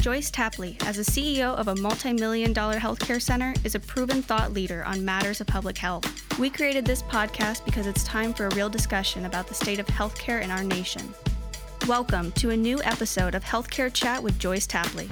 Joyce Tapley, as a CEO of a multi million dollar healthcare center, is a proven thought leader on matters of public health. We created this podcast because it's time for a real discussion about the state of healthcare in our nation. Welcome to a new episode of Healthcare Chat with Joyce Tapley.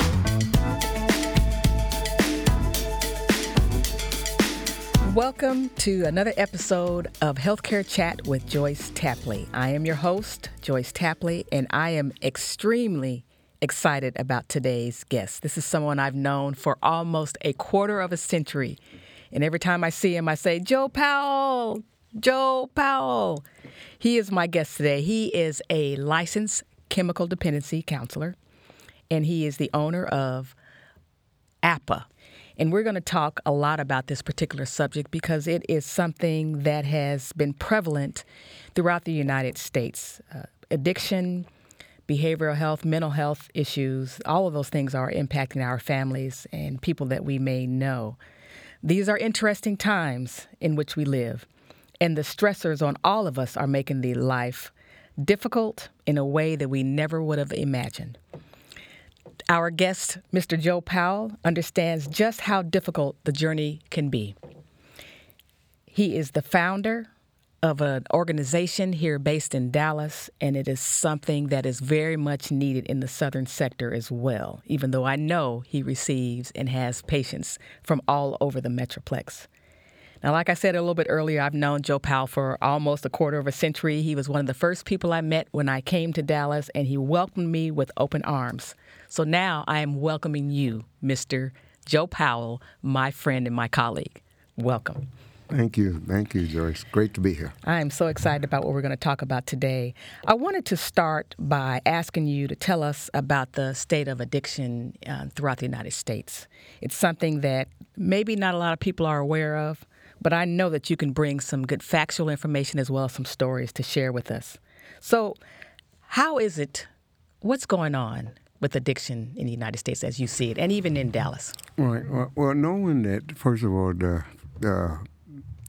Welcome to another episode of Healthcare Chat with Joyce Tapley. I am your host, Joyce Tapley, and I am extremely excited about today's guest. This is someone I've known for almost a quarter of a century. And every time I see him, I say, Joe Powell, Joe Powell. He is my guest today. He is a licensed chemical dependency counselor, and he is the owner of APA. And we're going to talk a lot about this particular subject because it is something that has been prevalent throughout the United States. Uh, addiction, behavioral health, mental health issues, all of those things are impacting our families and people that we may know. These are interesting times in which we live, and the stressors on all of us are making the life difficult in a way that we never would have imagined. Our guest, Mr. Joe Powell, understands just how difficult the journey can be. He is the founder of an organization here based in Dallas, and it is something that is very much needed in the southern sector as well, even though I know he receives and has patients from all over the Metroplex. Now, like I said a little bit earlier, I've known Joe Powell for almost a quarter of a century. He was one of the first people I met when I came to Dallas, and he welcomed me with open arms. So now I am welcoming you, Mr. Joe Powell, my friend and my colleague. Welcome. Thank you. Thank you, Joyce. Great to be here. I am so excited about what we're going to talk about today. I wanted to start by asking you to tell us about the state of addiction uh, throughout the United States. It's something that maybe not a lot of people are aware of, but I know that you can bring some good factual information as well as some stories to share with us. So, how is it? What's going on with addiction in the United States as you see it, and even in Dallas? Right. Well, well knowing that, first of all, the, the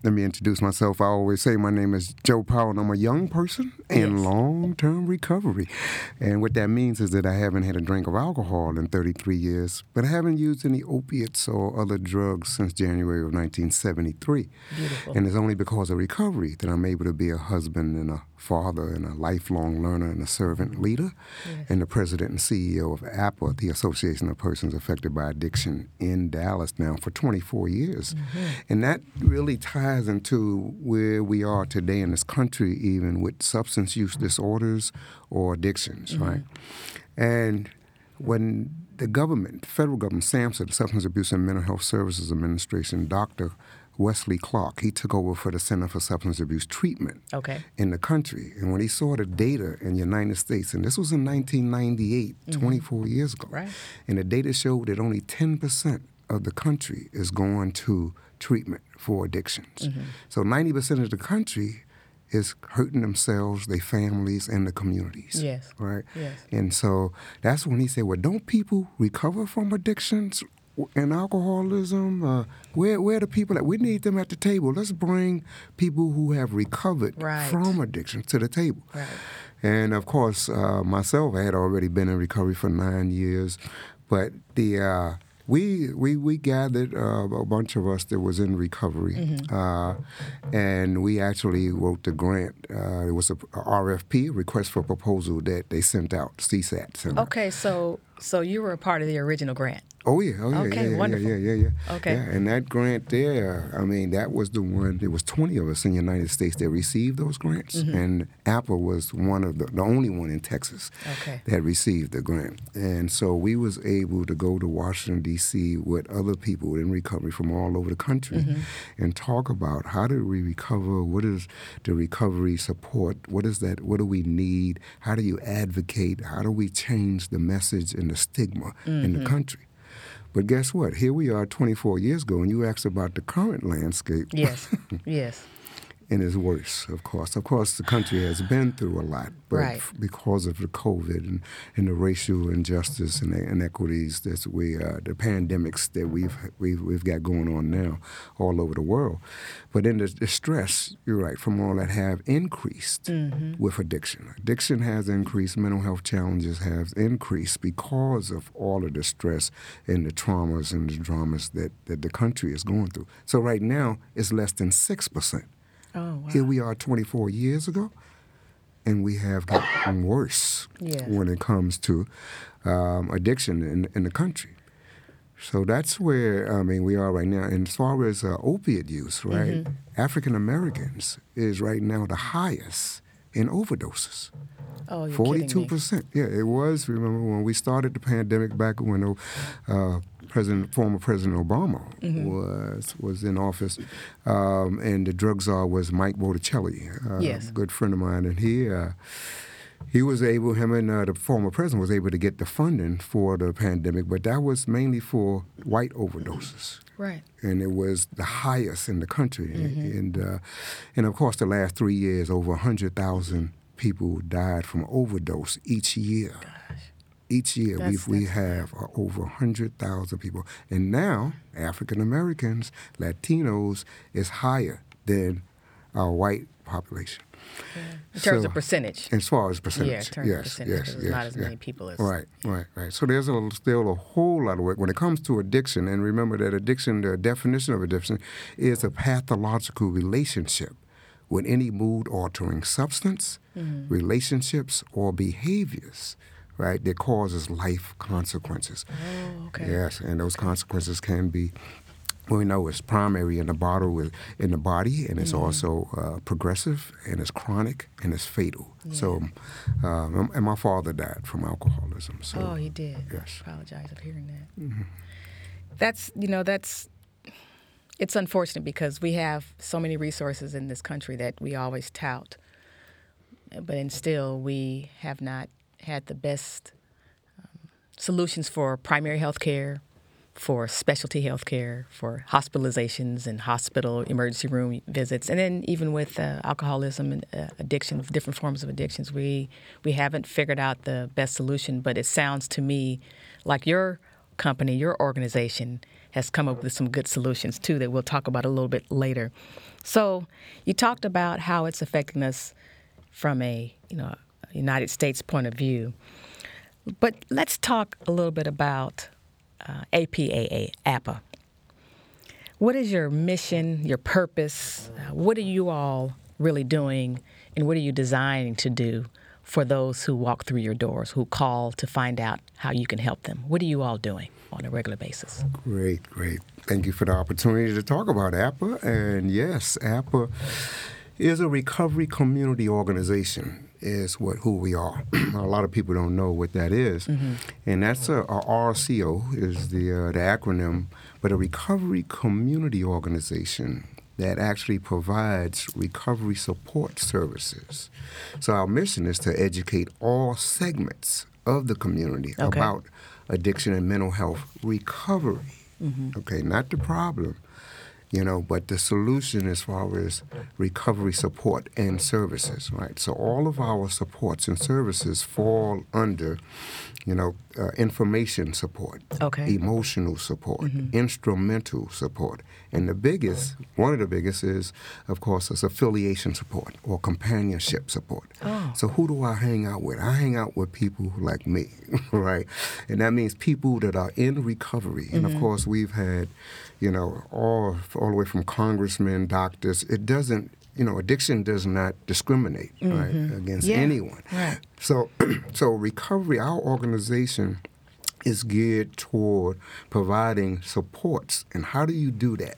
let me introduce myself. I always say my name is Joe Powell, and I'm a young person in yes. long term recovery. And what that means is that I haven't had a drink of alcohol in 33 years, but I haven't used any opiates or other drugs since January of 1973. Beautiful. And it's only because of recovery that I'm able to be a husband and a father and a lifelong learner and a servant leader, yes. and the president and CEO of APA, the Association of Persons Affected by Addiction in Dallas now for 24 years. Mm-hmm. And that really ties into where we are today in this country, even with substance use disorders or addictions, mm-hmm. right? And when the government, federal government, SAMHSA, the Substance Abuse and Mental Health Services Administration, Dr. Wesley Clark. He took over for the Center for Substance Abuse Treatment okay. in the country. And when he saw the data in the United States, and this was in 1998, mm-hmm. 24 years ago, right. and the data showed that only 10% of the country is going to treatment for addictions. Mm-hmm. So 90% of the country is hurting themselves, their families, and the communities. Yes. Right? Yes. And so that's when he said, Well, don't people recover from addictions and alcoholism. Uh, where where are the people that we need them at the table? Let's bring people who have recovered right. from addiction to the table. Right. And of course, uh, myself, I had already been in recovery for nine years, but the uh, we we we gathered uh, a bunch of us that was in recovery, mm-hmm. uh, and we actually wrote the grant. Uh, it was a, RFP, request for proposal that they sent out, CSAT. Sent okay, so so you were a part of the original grant. Oh yeah, oh yeah, okay, yeah, wonderful. yeah, yeah, yeah, yeah. Okay. Yeah, and that grant there, I mean, that was the one. There was twenty of us in the United States that received those grants, mm-hmm. and Apple was one of the, the only one in Texas okay. that received the grant. And so we was able to go to Washington D.C. with other people in recovery from all over the country, mm-hmm. and talk about how do we recover? What is the recovery support? What is that? What do we need? How do you advocate? How do we change the message and the stigma mm-hmm. in the mm-hmm. country? But guess what? Here we are 24 years ago, and you asked about the current landscape. Yes, yes. And it's worse, of course. Of course, the country has been through a lot, but Right. f- because of the COVID and, and the racial injustice and the inequities that we, uh, the pandemics that we've, we've we've got going on now all over the world, but then the, the stress, you're right, from all that have increased with addiction. Addiction has increased. Mental health challenges have increased because of all of the stress and the traumas and the dramas that, that the country is going through. So right now, it's less than six percent. Oh, wow. Here we are 24 years ago, and we have gotten worse Yes. when it comes to um, addiction in, in the country. So that's where I mean we are right now. And as far as uh, opiate use, right, African Americans is right now the highest in overdoses. Oh, you're Forty-two kidding me. percent. Yeah, it was. Remember when we started the pandemic back when uh, President, former President Obama Mm-hmm. was was in office, um, and the drug czar was Mike Botticelli, uh, Yes. a good friend of mine, and he. Uh, he was able, him and uh, the former president was able to get the funding for the pandemic, but that was mainly for white overdoses Right. and it was the highest in the country. And uh, and of course, the last three years, over hundred thousand people died from overdose each year. Each year, That's- we that's- have uh, over hundred thousand people, and now African Americans, Latinos is higher than our white population. In terms So- of percentage. As far as percentage, Yeah, in terms of yes, percentage, yes, yes, not as yeah. many people as- Right, right, right. So there's a, still a whole lot of work when it comes to addiction. And remember that addiction, the definition of addiction, is a pathological relationship with any mood-altering substance, Mm-hmm. relationships, or behaviors, right, that causes life consequences. Oh, okay. Yes, and those consequences can be. We know it's primary in the body, with, in the body, and it's Mm-hmm. also uh, progressive, and it's chronic, and it's fatal. Yeah. So, um, and my father died from alcoholism. So, Oh, he did. Yes. I Apologize for hearing that. That's you know that's it's unfortunate because we have so many resources in this country that we always tout, but and still we have not had the best um, solutions for primary health care, for specialty health care, for hospitalizations and hospital emergency room visits, and then even with uh, alcoholism and uh, addiction, different forms of addictions, we we haven't figured out the best solution. But it sounds to me like your company, your organization, has come up with some good solutions too that we'll talk about a little bit later. So you talked about how it's affecting us from a you know United States point of view. But let's talk a little bit about uh, APAA, APA. What is your mission, your purpose? Uh, what are you all really doing, and what are you designing to do for those who walk through your doors, who call to find out how you can help them? What are you all doing on a regular basis? Great, great. Thank you for the opportunity to talk about APA. And yes, APA is a recovery community organization. Is what who we are. a lot of people don't know what that is. Mm-hmm. and that's uh, a, a RCO is the uh, the acronym, but a recovery community organization that actually provides recovery support services. So our mission is to educate all segments of the community Okay. about addiction and mental health recovery. Mm-hmm. Okay, not the problem, you know, but the solution as far as recovery support and services, right? So all of our supports and services fall under, you know, uh, information support, Okay. emotional support, instrumental support, and the biggest, one of the biggest is, of course, is affiliation support or companionship support. Oh. So who do I hang out with? I hang out with people like me, right? And that means people that are in recovery. And of course, we've had, you know, all all the way from congressmen, doctors. It doesn't, you know, addiction does not discriminate, right, mm-hmm. against Yeah, anyone. right. So, so recovery, our organization is geared toward providing supports. And how do you do that?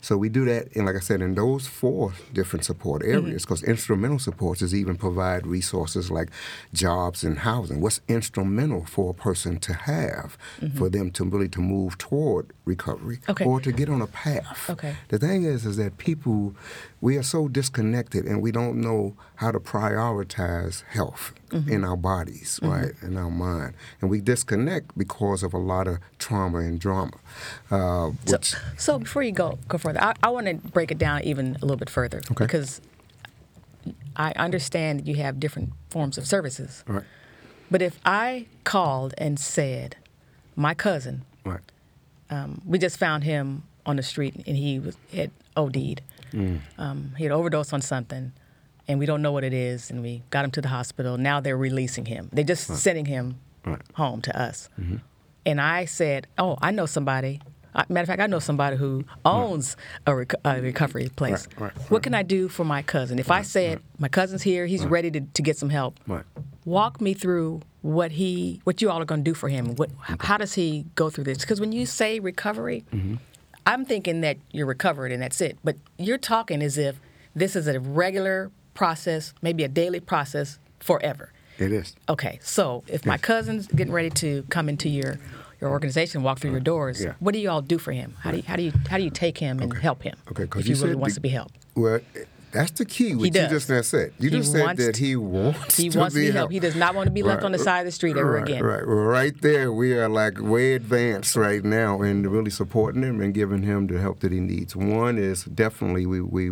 So we do that, and like I said, in those four different support mm-hmm. areas, because instrumental supports is even provide resources like jobs and housing. What's instrumental for a person to have mm-hmm. for them to really to move toward recovery Okay. or to get on a path? Okay. The thing is, is that people, we are so disconnected and we don't know how to prioritize health mm-hmm. in our bodies, right, in our mind, and we disconnect because of a lot of trauma and drama. Uh, So, which, so before you go go further, I, I want to break it down even a little bit further Okay. because I understand you have different forms of services. Right. But if I called and said, my cousin, Right. um, we just found him on the street and he was had OD'd. Mm. Um, he had overdosed on something, and we don't know what it is. And we got him to the hospital. Now they're releasing him. They're just sending him Right. Mm-hmm. home to us. And I said, "Oh, I know somebody. Matter of fact, I know somebody who owns a, rec- a recovery place. Right, right, What can I do for my cousin? If I said my cousin's here, he's ready to, to get some help. Right. Walk me through what he, what you all are going to do for him. What, how does he go through this? Because when you say recovery, Mm-hmm. I'm thinking that you're recovered and that's it. But you're talking as if this is a regular process, maybe a daily process forever. It is. Okay, so if my cousin's getting ready to come into your your organization, walk through your uh, doors, Yeah. what do you all do for him? How do you, how do you how do you take him and help him? Okay, because if he really said wants the- to be helped. Well, that's the key. What you does. just now said. You He just said that he wants. He to wants to be be helped. He does not want to be left on the side of the street ever right, again. Right, well, right there, we are like way advanced right now in really supporting him and giving him the help that he needs. One is definitely we we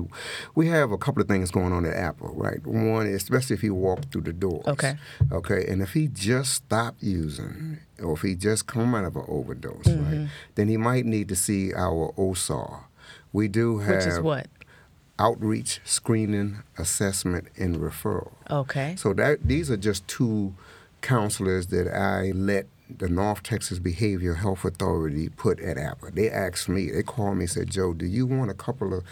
we have a couple of things going on at Apple, right? One, is, especially if he walked through the doors. Okay. Okay, and if he just stopped using, or if he just come out of an overdose, Mm-hmm. right, then he might need to see our OSAR. We do have Which is what? Outreach, screening, assessment, and referral. Okay. So that these are just two counselors that I let the North Texas Behavioral Health Authority put at APA. They asked me, they called me and said, Joe, do you want a couple of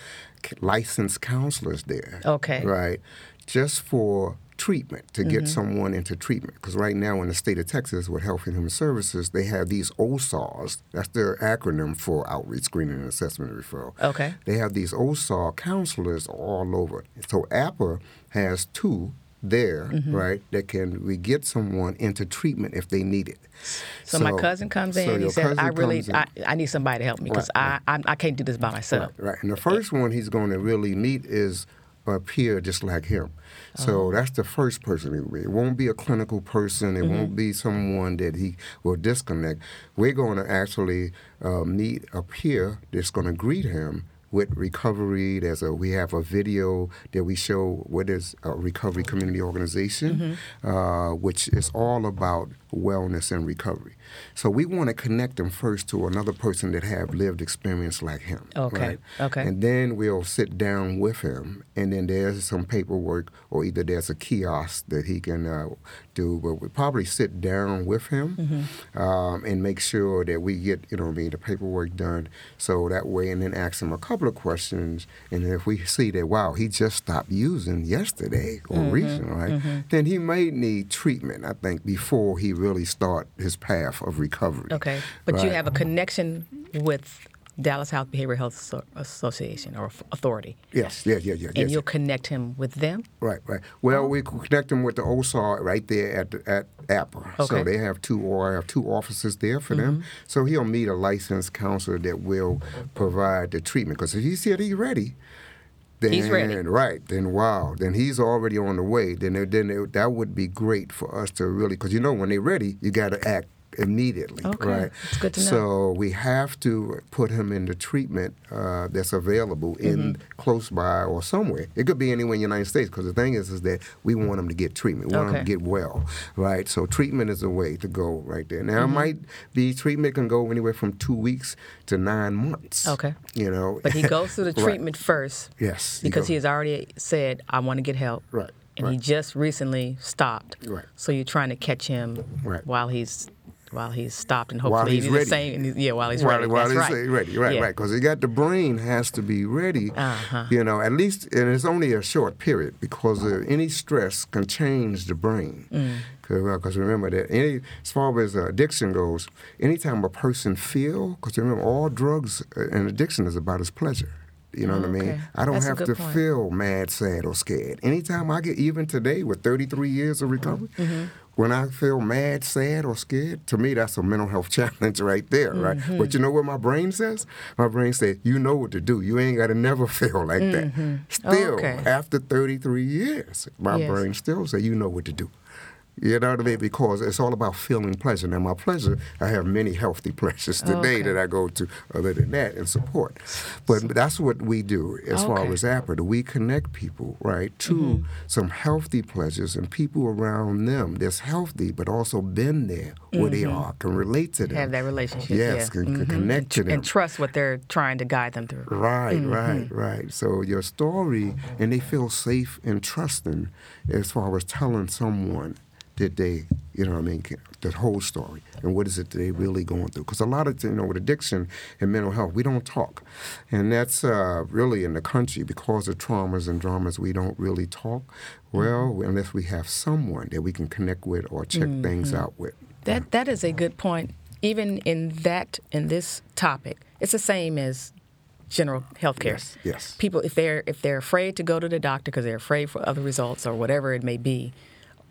licensed counselors there? Okay. Right. Just for treatment, to get someone into treatment. Because right now in the state of Texas with Health and Human Services, they have these OSARs. That's their acronym for Outreach, Screening, and Assessment and Referral. Okay. They have these OSAR counselors all over. So APA has two there, Mm-hmm. right, that can we get someone into treatment if they need it. So, my cousin comes in so and he says, "I really. I, I need somebody to help me because Right, I, I I can't do this by myself." Right, Right. And the first one he's going to really meet is a peer just like him. Oh. So that's the first person it will be. It won't be a clinical person. It Mm-hmm. won't be someone that he will disconnect. We're going to actually uh, meet a peer that's going to greet him with recovery. There's a we have a video that we show what is a recovery community organization, Mm-hmm. uh, which is all about wellness and recovery. So we want to connect them first to another person that have lived experience like him. Okay, right? okay. And then we'll sit down with him, and then there's some paperwork, or either there's a kiosk that he can uh, do. But we probably sit down with him Mm-hmm. um, and make sure that we get, you know, I mean, the paperwork done. So that way, and then ask him a couple of questions. And if we see that, wow, he just stopped using yesterday or Mm-hmm. recent, right? Then he may need treatment. I think before he really start his path of recovery. Okay, but you have a connection with Dallas Health Behavioral Health Asso- Association or Authority, Yes, yeah, yeah, yeah. and yes. you'll connect him with them. Right, right. Well, Oh. we connect them with the OSAR right there at the, at APA. Okay. Mm-hmm. So they have two or have two offices there for them. So he'll meet a licensed counselor that will provide the treatment. Because if he said he's ready, then He's ready. right, then wow, then he's already on the way. Then then that would be great for us to really because you know when they're ready, you got to act immediately, Okay, right? that's good to know. So we have to put him in the treatment uh, that's available in Mm-hmm. close by or somewhere. It could be anywhere in the United States because the thing is, is that we want him to get treatment. We want him to get well, right? So treatment is a way to go right there. Now, Mm-hmm. it might be treatment can go anywhere from two weeks to nine months. Okay. You know, But he goes through the Right. treatment first Yes, because he has already said, "I want to get help." Right, And he just recently stopped. Right. So you're trying to catch him Right. while he's while he's stopped and While hopefully he's he's ready. the same. and he's- Yeah, while he's while, ready. while That's he's right. ready, right, Yeah. right. Because he got the brain has to be ready. Uh-huh. You know, at least, and it's only a short period because uh, any stress can change the brain. Mm. Because remember that any, as far as uh, addiction goes, anytime a person feel, because remember all drugs uh, and addiction is about his pleasure. You know what I mean? Okay. I don't That's have to point. feel mad, sad, or scared. Anytime I get, even today with 33 years of recovery, Mm-hmm. When I feel mad, sad, or scared, to me that's a mental health challenge right there, right? Mm-hmm. But you know what my brain says? My brain says, you know what to do. You ain't got to never feel like that. Still, Okay. after 33 years, my Yes. brain still say, you know what to do. You know what I mean? Because it's all about feeling pleasure. Now, my pleasure, I have many healthy pleasures today okay. that I go to other than that and support. But that's what we do as far Okay. as APRA. We connect people, right, to some healthy pleasures and people around them that's healthy but also been there where they are, can relate to them. Have that relationship. Yes, yeah. can, can Mhm. connect to them. And trust what they're trying to guide them through. Right, Mm-hmm. right, right. So your story, and they feel safe and trusting as far as telling someone that they, you know what I mean, the whole story and what is it that they really going through. Because a lot of, you know, with addiction and mental health, we don't talk. And that's uh, really in the country because of traumas and dramas, we don't really talk. Well, Mm-hmm. unless we have someone that we can connect with or check things Mm-hmm. out with. That that is a good point. Even in that in this topic, it's the same as general health care. Yes, yes. People if they're if they're afraid to go to the doctor because they're afraid for other results or whatever it may be,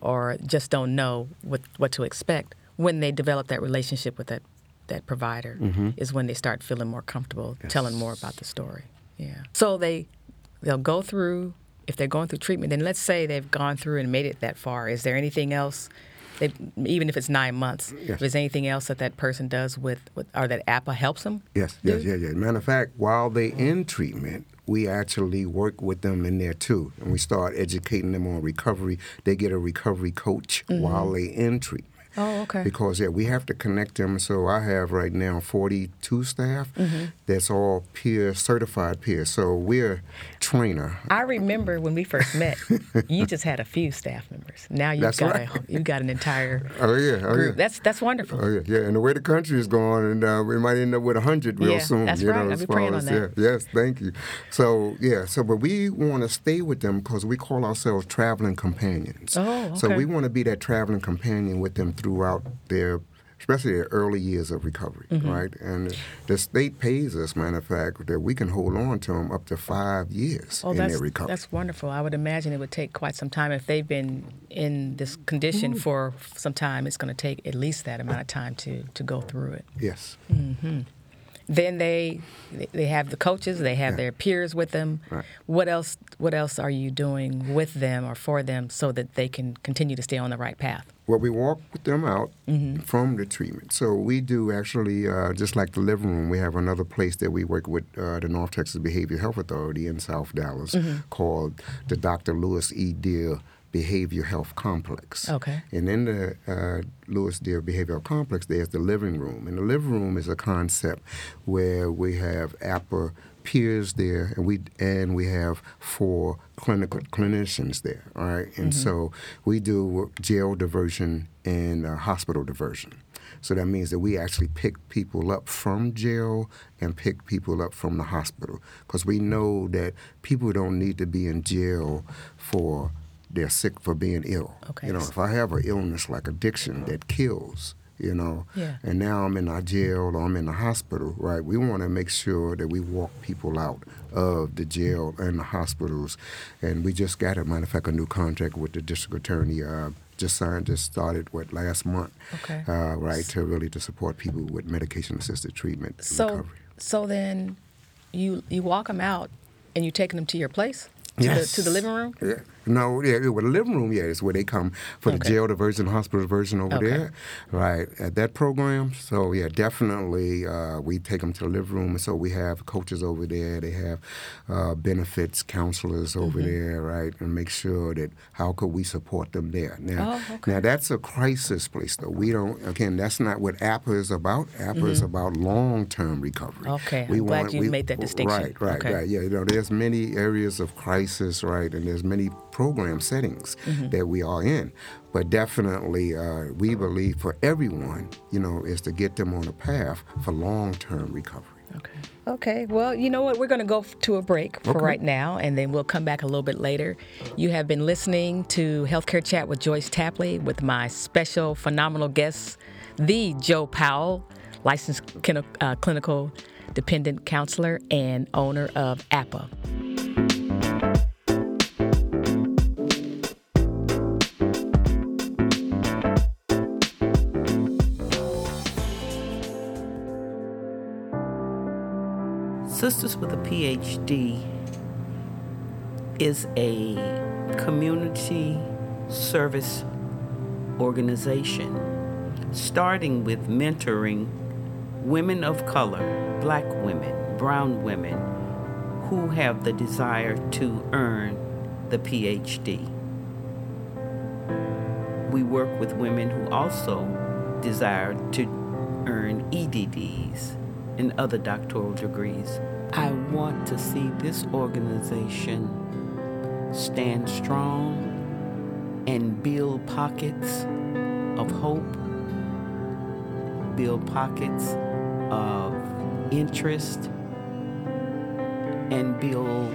or just don't know what what to expect, when they develop that relationship with that that provider mm-hmm. is when they start feeling more comfortable telling more about the story. Yeah. So they they'll go through if they're going through treatment. Then let's say they've gone through and made it that far. Is there anything else? They, even if it's nine months, Yes. if there's anything else that that person does with, with or that APA helps them? Yes, do? yes, yes, yes. Matter of fact, while they in treatment, we actually work with them in there too, and we start educating them on recovery. They get a recovery coach mm-hmm. while they treatment. Oh, okay. Because yeah, we have to connect them. So I have right now 42 staff. That's all peer certified peers. So we're trainer. I remember when we first met, you just had a few staff members. Now you've That's got right. a, you got an entire Oh yeah, oh group. yeah. That's that's wonderful. Oh yeah, yeah, and the way the country is going, and uh, we might end up with hundred real Yeah, soon. that's you right. know, I'll be praying as on that. yeah, yes, thank you. So yeah, so but we want to stay with them because we call ourselves traveling companions. Oh, okay. So we want to be that traveling companion with them throughout their. Especially their early years of recovery, Mm-hmm. right? And the state pays us, matter of fact, that we can hold on to them up to five years Oh, in that's their recovery. that's wonderful. I would imagine it would take quite some time if they've been in this condition for some time. It's going to take at least that amount of time to to go through it. yes. Then they they have the coaches, they have Yeah. their peers with them. Right. What else? What else are you doing with them or for them so that they can continue to stay on the right path? Well, we walk with them out Mm-hmm. from the treatment. So we do actually, uh, just like the living room, we have another place that we work with uh, the North Texas Behavioral Health Authority in South Dallas Mm-hmm. called the Dr. Lewis E. Deer Behavior Health Complex. Okay. And in the uh, Lewis Deer Behavioral Complex, there's the living room. And the living room is a concept where we have APA peers there, and we and we have four clinical clinicians there. All right, and so we do jail diversion and uh, hospital diversion. So that means that we actually pick people up from jail and pick people up from the hospital because we know that people don't need to be in jail for they're sick for being ill. Okay. You know, if I have an illness like addiction that kills, you know, Yeah. and now I'm in a jail or I'm in the hospital, right? We want to make sure that we walk people out of the jail and the hospitals. And we just got, a matter of fact, a new contract with the district attorney. Uh, just signed, just started what last month, Okay. uh, right? To really to support people with medication-assisted treatment and So recovery. so then you you walk them out and you taking them to your place to, Yes. the, to the living room. Yeah. No, yeah, yeah, well, the living room, yeah, is where they come for the Okay. jail diversion, hospital diversion over Okay. there, right, at that program. So, yeah, definitely uh, we take them to the living room. And so we have coaches over there, they have uh, benefits counselors over Mm-hmm. there, right, and make sure that how could we support them there. Now, Oh, okay. now that's a crisis place, though. We don't, again, that's not what APA is about. APA is about long term recovery. Mm-hmm. Okay, We I'm glad you made that distinction. Right, right, right. Yeah, you know, there's many areas of crisis, right, and there's many program settings Mm-hmm. that we are in. But definitely, uh, we believe for everyone, you know, is to get them on a path for long-term recovery. Okay. Okay. Well, you know what? We're going to go to a break for Okay. right now, and then we'll come back a little bit later. You have been listening to Healthcare Chat with Joyce Tapley with my special, phenomenal guest, the Joe Powell, licensed uh, clinical dependent counselor and owner of APA. Sisters with a PhD is a community service organization, starting with mentoring women of color, black women, brown women who have the desire to earn the PhD. We work with women who also desire to earn EDDs and other doctoral degrees. I want to see this organization stand strong and build pockets of hope, build pockets of interest, and build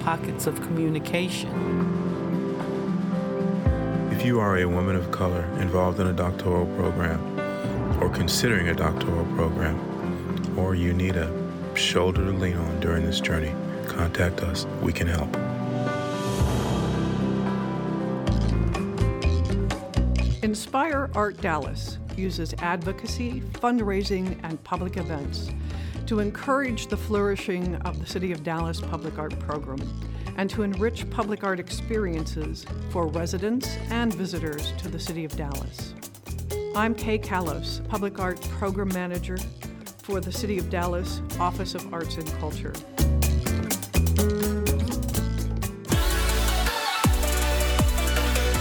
pockets of communication. If you are a woman of color involved in a doctoral program or considering a doctoral program, or you need a shoulder to lean on during this journey, contact us. We can help. Inspire Art Dallas uses advocacy, fundraising, and public events to encourage the flourishing of the City of Dallas Public Art Program and to enrich public art experiences for residents and visitors to the City of Dallas. I'm Kay Kallos, Public Art Program Manager for the City of Dallas Office of Arts and Culture.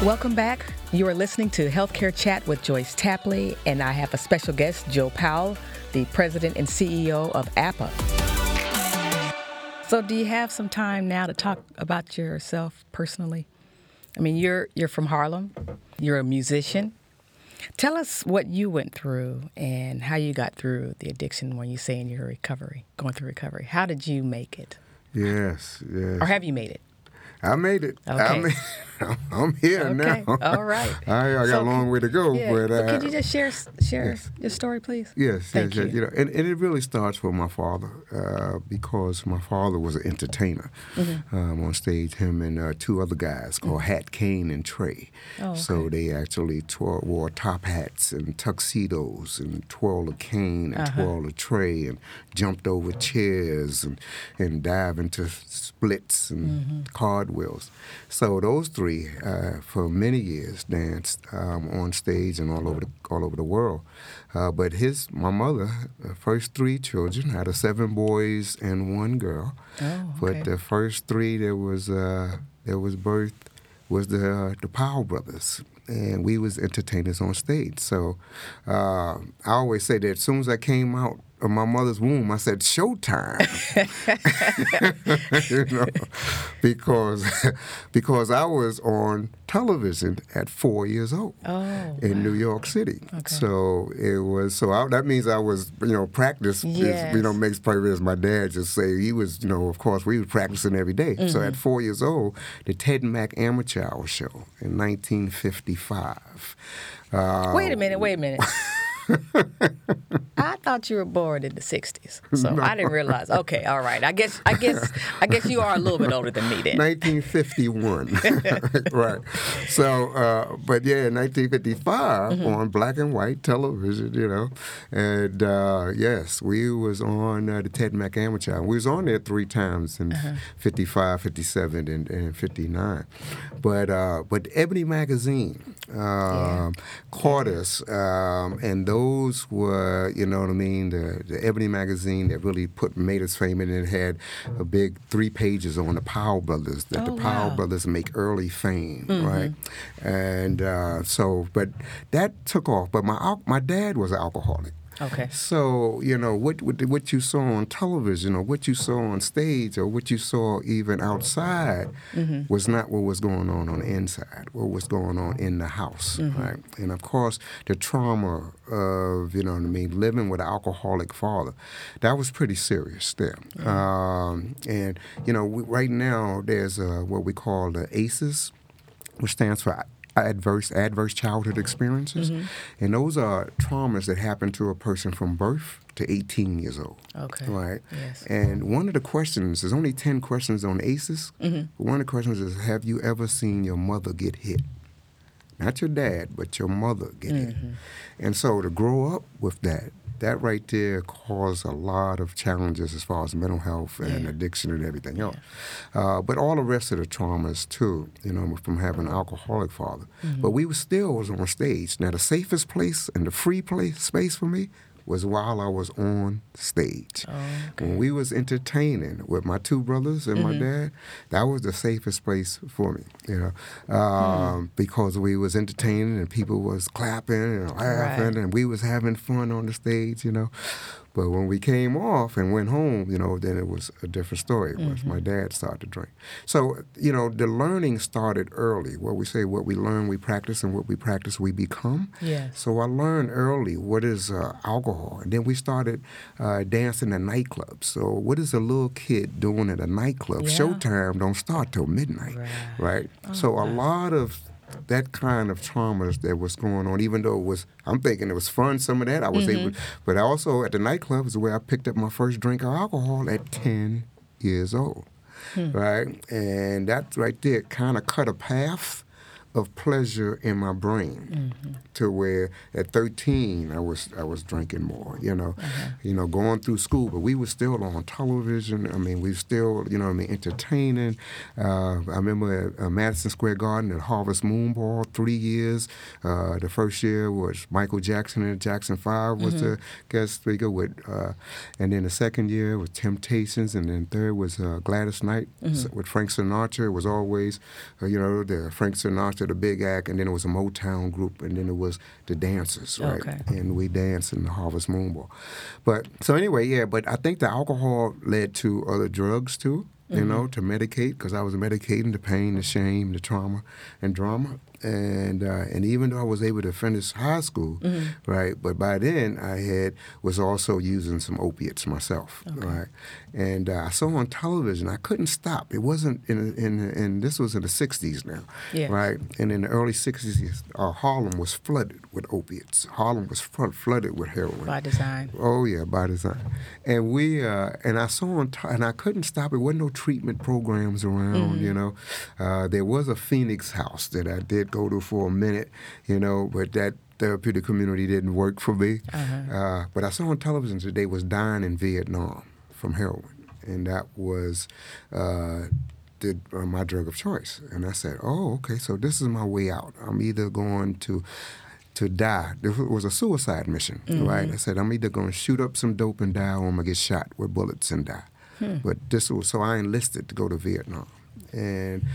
Welcome back. You are listening to Healthcare Chat with Joyce Tapley, and I have a special guest, Joe Powell, the president and CEO of APA. So, do you have some time now to talk about yourself personally? I mean, you're you're from Harlem. You're a musician. Tell us what you went through and how you got through the addiction when you say in your recovery, going through recovery. How did you make it? Yes, yes. Or have you made it? I made it. Okay. I made, I'm here Okay. now. All right. I, I got So a long way to go, Yeah. but uh, could you just share share yes. your story, please? Yes, Thank yes, yes. you. You know, and, and it really starts with my father uh, because my father was an entertainer Mm-hmm. um, on stage. Him and uh, two other guys called Hat Cane and Tray. Oh, So they actually twir- wore top hats and tuxedos and twirled a cane and Uh-huh. twirled a tray and jumped over chairs and and dive into splits and Mm-hmm. Cartwheels. So those three, uh, for many years, danced um, on stage and all over the all over the world. Uh, but his, my mother, the first three children had a seven boys and one girl. Oh, okay. But the first three that was uh, that was birthed was the uh, the Powell brothers, and we was entertainers on stage. So uh, I always say that as soon as I came out of my mother's womb, I said Showtime, you know, because because I was on television at four years old Oh, in New York City. Okay. So it was so I, that means I was you know practice is, you know makes probably as my dad just say he was you know of course we was practicing every day. So Mm-hmm. at four years old, the Ted Mack Amateur Hour Show in 1955. Uh, wait a minute, wait a minute. I thought you were born in the '60s, so I didn't realize. Okay, all right. I guess, I guess, I guess you are a little bit older than me then. 1951. right. So, uh, but yeah, 1955 Mm-hmm. on black and white television, you know, and uh, yes, we was on uh, the Ted Mack Amateur. We was on there three times in Uh-huh. 55, 57, and, and 59. But uh, but Ebony Magazine um, caught us, um, and those were, you know what I mean, the, the Ebony Magazine that really put made us famous, and it had a big three pages on the Powell brothers that the Oh, Powell wow. Mm-hmm. brothers make early fame, right? And uh, so, but that took off. But my my dad was an alcoholic. Okay. So you know what, what what you saw on television or what you saw on stage or what you saw even outside Mm-hmm. was not what was going on on the inside. What was going on in the house, Mm-hmm. right? And of course, the trauma of you know what I mean, living with an alcoholic father, that was pretty serious there. Um, and you know, we, right now there's uh, what we call the ACEs which stands for adverse adverse childhood experiences, mm-hmm. and those are traumas that happen to a person from birth to 18 years old. Okay. Right. Yes. And one of the questions there's only 10 questions on ACEs. Mm-hmm. One of the questions is, have you ever seen your mother get hit? Not your dad, but your mother get hit. Mm-hmm. And so to grow up with that that right there caused a lot of challenges as far as mental health and yeah. addiction and everything else. Uh, but all the rest of the traumas too, you know, from having an alcoholic father. Mm-hmm. But we were still was on stage. Now the safest place and the free place space for me was while I was on stage. Oh, okay. When we was entertaining with my two brothers and mm-hmm. my dad, that was the safest place for me, you know, um, mm. because we was entertaining and people was clapping and laughing right. and we was having fun on the stage, you know. But when we came off and went home, you know, then it was a different story. mm-hmm. my dad started to drink. So, you know, the learning started early. What we say, what we learn, we practice, and what we practice, we become. Yes. So I learned early what is uh, alcohol. And then we started uh, dancing in nightclubs. So what is a little kid doing at a nightclub? Yeah. Showtime don't start till midnight, right? right? Oh, so a lot of that kind of traumas that was going on, even though it was, I'm thinking it was fun, some of that I was mm-hmm. able, but also at the nightclub is where I picked up my first drink of alcohol at 10 years old, hmm. right? And that right there kind of cut a path of pleasure in my brain mm-hmm. to where at 13 I was I was drinking more you know uh-huh. you know going through school but we were still on television I mean we still you know I mean entertaining uh, I remember at uh, Madison Square Garden at Harvest Moon Ball three years uh, the first year was Michael Jackson and Jackson 5 was mm-hmm. the guest speaker with uh, and then the second year was Temptations and then third was uh, Gladys Knight mm-hmm. with Frank Sinatra it was always you know the Frank Sinatra the big act, and then it was a Motown group, and then it was the dancers, right? Okay. And we danced in the Harvest Moon Ball. But so anyway, yeah. But I think the alcohol led to other drugs too. You mm-hmm. know, to medicate because I was medicating the pain, the shame, the trauma, and drama and uh, and even though I was able to finish high school, mm-hmm. right, but by then I had was also using some opiates myself, okay. right, and uh, I saw on television I couldn't stop. It wasn't in in and this was in the '60s now, yeah. right, and in the early '60s, uh, Harlem was flooded with opiates. Harlem was flooded with heroin by design. Oh yeah, by design, and we uh, and I saw on t- and I couldn't stop. It wasn't no treatment programs around, mm-hmm. you know. Uh, there was a Phoenix House that I did go to for a minute, you know, but that therapeutic community didn't work for me. Uh-huh. Uh, but I saw on television today was dying in Vietnam from heroin, and that was. Uh, the, uh, my drug of choice, and I said, "Oh, okay, so this is my way out. I'm either going to to die. It was a suicide mission, mm-hmm. right? I said, I'm either going to shoot up some dope and die, or I'm gonna get shot with bullets and die. Hmm. But this was so I enlisted to go to Vietnam, and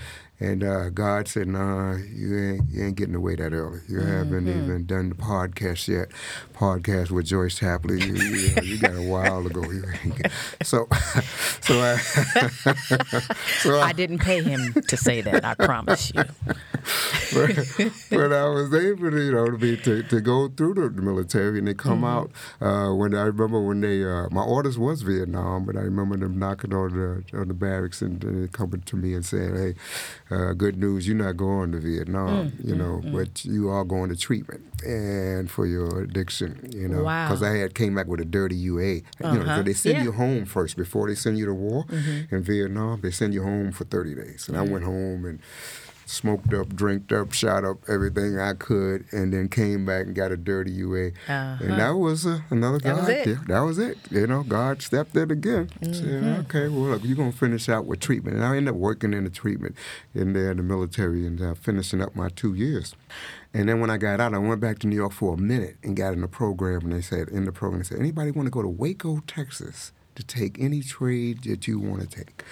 and uh, God said, "Nah, you ain't you ain't getting away that early. You mm-hmm. haven't even done the podcast yet. Podcast with Joyce Tapley. You, you, you got a while to go. so, so I, so I, I, didn't pay him to say that. I promise you. But, but, I was able to, you know, to be to, to go through the military and they come mm-hmm. out. Uh, when I remember when they uh, my orders was Vietnam, but I remember them knocking on the on the barracks and, and coming to me and saying, "Hey." uh, good news, you're not going to Vietnam, mm, you know, mm, but you are going to treatment and for your addiction, you know. Because wow. I had came back with a dirty UA. Uh-huh. You know, so they send yeah. you home first before they send you to war mm-hmm. in Vietnam. They send you home for 30 days, and I went home and smoked up, drinked up, shot up everything I could, and then came back and got a dirty UA. Uh-huh. And that was uh, another that God. Was that was it. You know, God stepped in again. Mm-hmm. Said, okay, well, look, you're going to finish out with treatment. And I ended up working in the treatment in there in the military and uh, finishing up my two years. And then when I got out, I went back to New York for a minute and got in the program. And they said, in the program, they said, anybody want to go to Waco, Texas to take any trade that you want to take?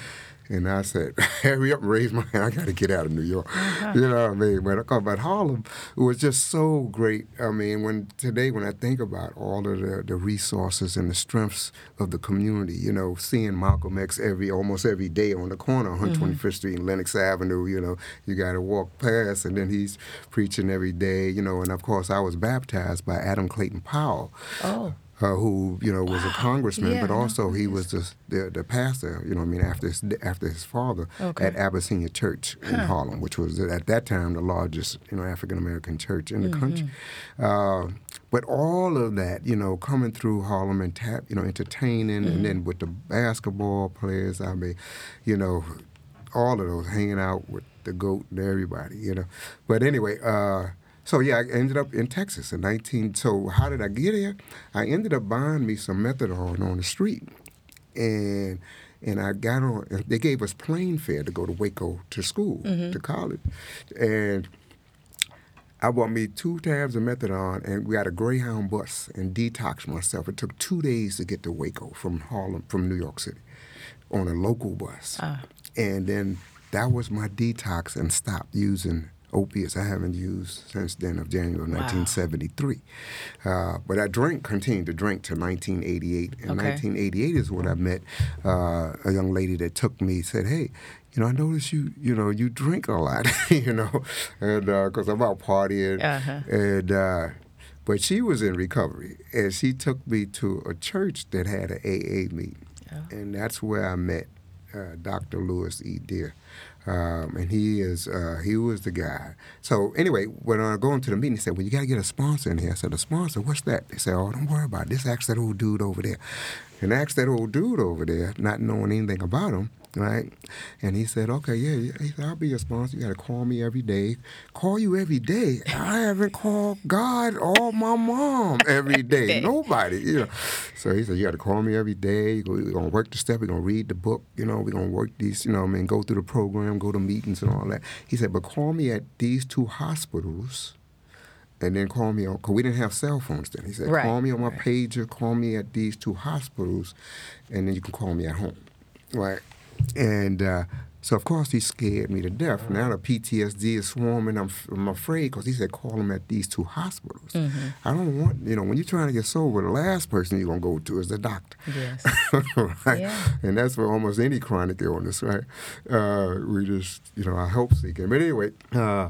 And I said, hurry up and raise my hand. I got to get out of New York. Uh-huh. You know what I mean? But, but Harlem was just so great. I mean, when today, when I think about all of the, the resources and the strengths of the community, you know, seeing Malcolm X every almost every day on the corner 125th mm-hmm. Street and Lenox Avenue, you know, you got to walk past, and then he's preaching every day, you know. And of course, I was baptized by Adam Clayton Powell. Oh uh, who you know was a congressman, yeah, but also he was the, the, the pastor. You know, I mean, after his after his father okay. at Abyssinian Church in huh. Harlem, which was at that time the largest you know African American church in the mm-hmm. country. Uh, but all of that, you know, coming through Harlem and tap, you know, entertaining, mm-hmm. and then with the basketball players, I mean, you know, all of those hanging out with the goat and everybody, you know. But anyway. Uh, so yeah, I ended up in Texas in 19. So how did I get here? I ended up buying me some methadone on the street, and and I got on. They gave us plane fare to go to Waco to school mm-hmm. to college, and I bought me two tabs of methadone, and we got a Greyhound bus and detoxed myself. It took two days to get to Waco from Harlem, from New York City, on a local bus, uh. and then that was my detox and stopped using opiates I haven't used since then of January wow. 1973. Uh, but I drank, continued to drink to 1988. And okay. 1988 is when I met uh, a young lady that took me, said, hey, you know, I noticed you, you know, you drink a lot, you know, and because uh, I'm out partying. Uh-huh. And, uh, but she was in recovery, and she took me to a church that had an AA meeting. Oh. And that's where I met uh, Dr. Lewis E. Deer. Um, and he is uh, he was the guy. So anyway, when I go into the meeting, he said, "Well, you got to get a sponsor in here." I said, "A sponsor? What's that?" They said, "Oh, don't worry about it. Just ask that old dude over there." And asked that old dude over there, not knowing anything about him right? And he said, okay, yeah, he said, I'll be your sponsor. You got to call me every day. Call you every day. I haven't called God or my mom every day. Nobody, you know. So he said, you got to call me every day. We're going to work the step. We're going to read the book. You know, we're going to work these, you know, I mean, go through the program, go to meetings and all that. He said, but call me at these two hospitals and then call me on because we didn't have cell phones then. He said, right. call me on my right. pager, call me at these two hospitals, and then you can call me at home, right? And uh, so, of course, he scared me to death. Now the PTSD is swarming. I'm, I'm afraid because he said, call him at these two hospitals. Mm-hmm. I don't want, you know, when you're trying to get sober, the last person you're going to go to is the doctor. Yes. right? Yeah. And that's for almost any chronic illness, right? Uh, we just, you know, I hope seeking. But anyway, uh,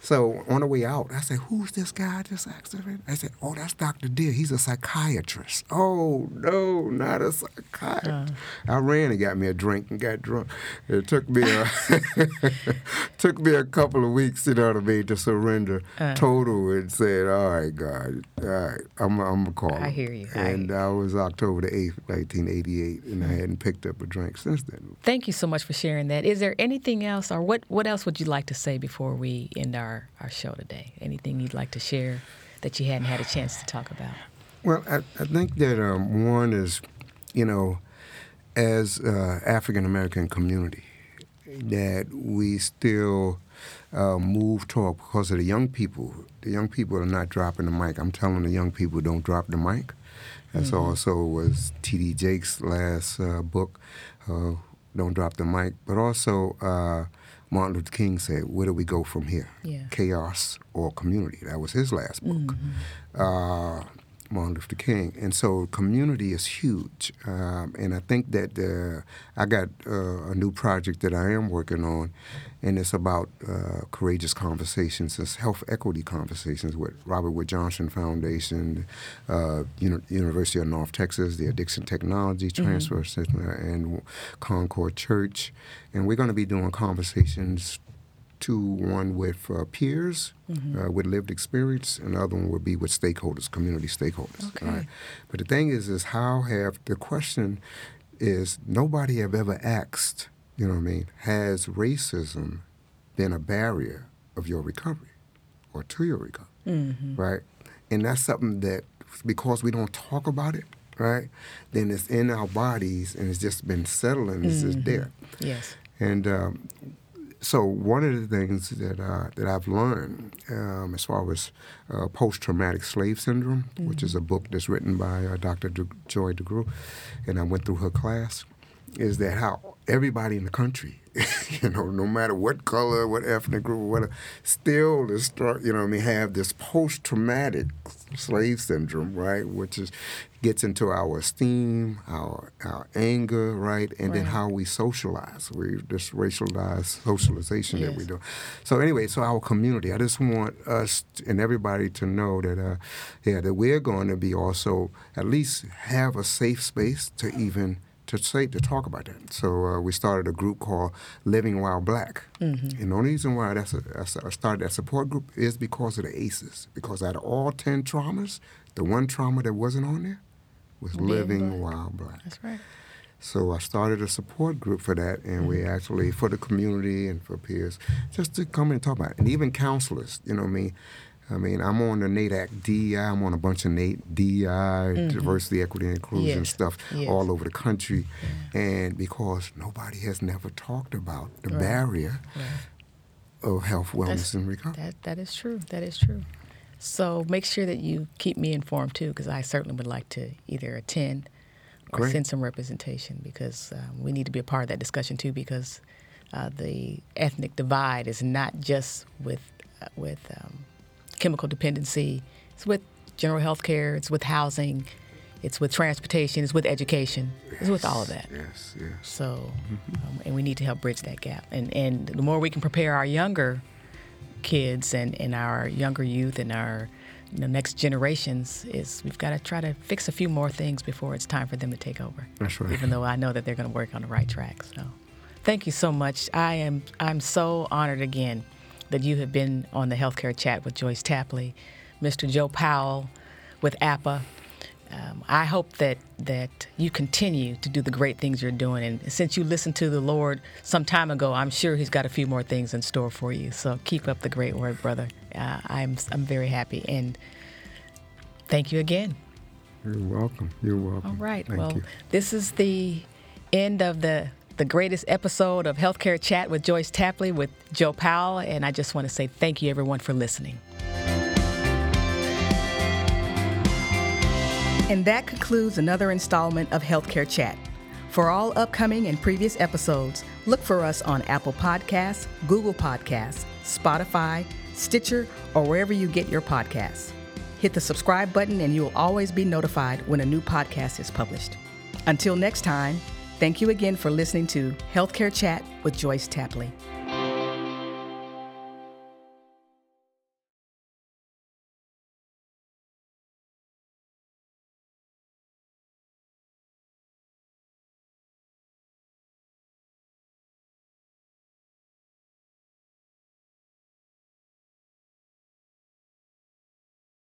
so on the way out, I said, "Who's this guy I just asked? I said, "Oh, that's Dr. Deer. He's a psychiatrist." Oh no, not a psychiatrist. Uh. I ran and got me a drink and got drunk. It took me a took me a couple of weeks, you know what I mean, to surrender uh. total and said, "All right, God, all right, I'm, I'm gonna call." I hear you. And I was October the eighth, nineteen eighty eight, and I hadn't picked up a drink since then. Thank you so much for sharing that. Is there anything else, or what what else would you like to say before we end our our, our show today? Anything you'd like to share that you hadn't had a chance to talk about? Well, I, I think that um, one is, you know, as uh, African American community, that we still uh, move toward because of the young people. The young people are not dropping the mic. I'm telling the young people don't drop the mic. That's mm-hmm. also was T.D. Jakes' last uh, book, uh, Don't Drop the Mic. But also, uh, Martin Luther King said, "Where do we go from here? Yeah. Chaos or community?" That was his last book. Mm-hmm. Uh, Martin Luther King, and so community is huge. Um, and I think that uh, I got uh, a new project that I am working on, and it's about uh, courageous conversations. It's health equity conversations with Robert Wood Johnson Foundation, uh, Uni- University of North Texas, the Addiction Technology mm-hmm. Transfer mm-hmm. Center, and Concord Church, and we're going to be doing conversations to one with uh, peers mm-hmm. uh, with lived experience, and the other one would be with stakeholders, community stakeholders. Okay. Right? But the thing is, is how have the question is nobody have ever asked, you know what I mean? Has racism been a barrier of your recovery or to your recovery? Mm-hmm. Right? And that's something that because we don't talk about it, right? Then it's in our bodies and it's just been settling. It's mm-hmm. just there. Yes. And um, so one of the things that uh, that I've learned um, as far as uh, post-traumatic slave syndrome, mm-hmm. which is a book that's written by uh, Dr. De- Joy DeGruy, and I went through her class, is that how everybody in the country, you know, no matter what color, what ethnic group, whatever, still is, you know, I mean, have this post-traumatic slave syndrome, right? Which is gets into our esteem, our our anger, right, and right. then how we socialize. We this racialized socialization yes. that we do. So anyway, so our community. I just want us and everybody to know that, uh, yeah, that we're going to be also at least have a safe space to even to say to talk about that. So uh, we started a group called Living While Black, mm-hmm. and the only reason why that's a, I started that support group is because of the ACEs. Because out of all ten traumas, the one trauma that wasn't on there was Being Living black. While Black. That's right. So I started a support group for that, and mm-hmm. we actually for the community and for peers just to come and talk about it, and even counselors. You know, what I mean I mean, I'm on the NAADAC DEI. I'm on a bunch of NATE DEI, mm-hmm. diversity, equity, and inclusion yes. stuff yes. all over the country, yeah. and because nobody has never talked about the right. barrier right. of health, wellness, That's, and recovery. That that is true. That is true. So make sure that you keep me informed too, because I certainly would like to either attend or Great. send some representation because um, we need to be a part of that discussion too. Because uh, the ethnic divide is not just with uh, with um, chemical dependency; it's with general health care, it's with housing, it's with transportation, it's with education, yes, it's with all of that. Yes, yes. So, mm-hmm. um, and we need to help bridge that gap. And and the more we can prepare our younger kids and, and our younger youth and our you know, next generations is we've got to try to fix a few more things before it's time for them to take over. That's right. Even though I know that they're going to work on the right track. So, thank you so much. I am I'm so honored again that you have been on the healthcare chat with Joyce Tapley, Mr. Joe Powell with APA, um, I hope that that you continue to do the great things you're doing. And since you listened to the Lord some time ago, I'm sure He's got a few more things in store for you. So keep up the great work, brother. Uh, I'm I'm very happy and thank you again. You're welcome. You're welcome. All right. Thank well, you. this is the end of the the greatest episode of Healthcare Chat with Joyce Tapley with Joe Powell, and I just want to say thank you everyone for listening. And that concludes another installment of Healthcare Chat. For all upcoming and previous episodes, look for us on Apple Podcasts, Google Podcasts, Spotify, Stitcher, or wherever you get your podcasts. Hit the subscribe button and you'll always be notified when a new podcast is published. Until next time, thank you again for listening to Healthcare Chat with Joyce Tapley.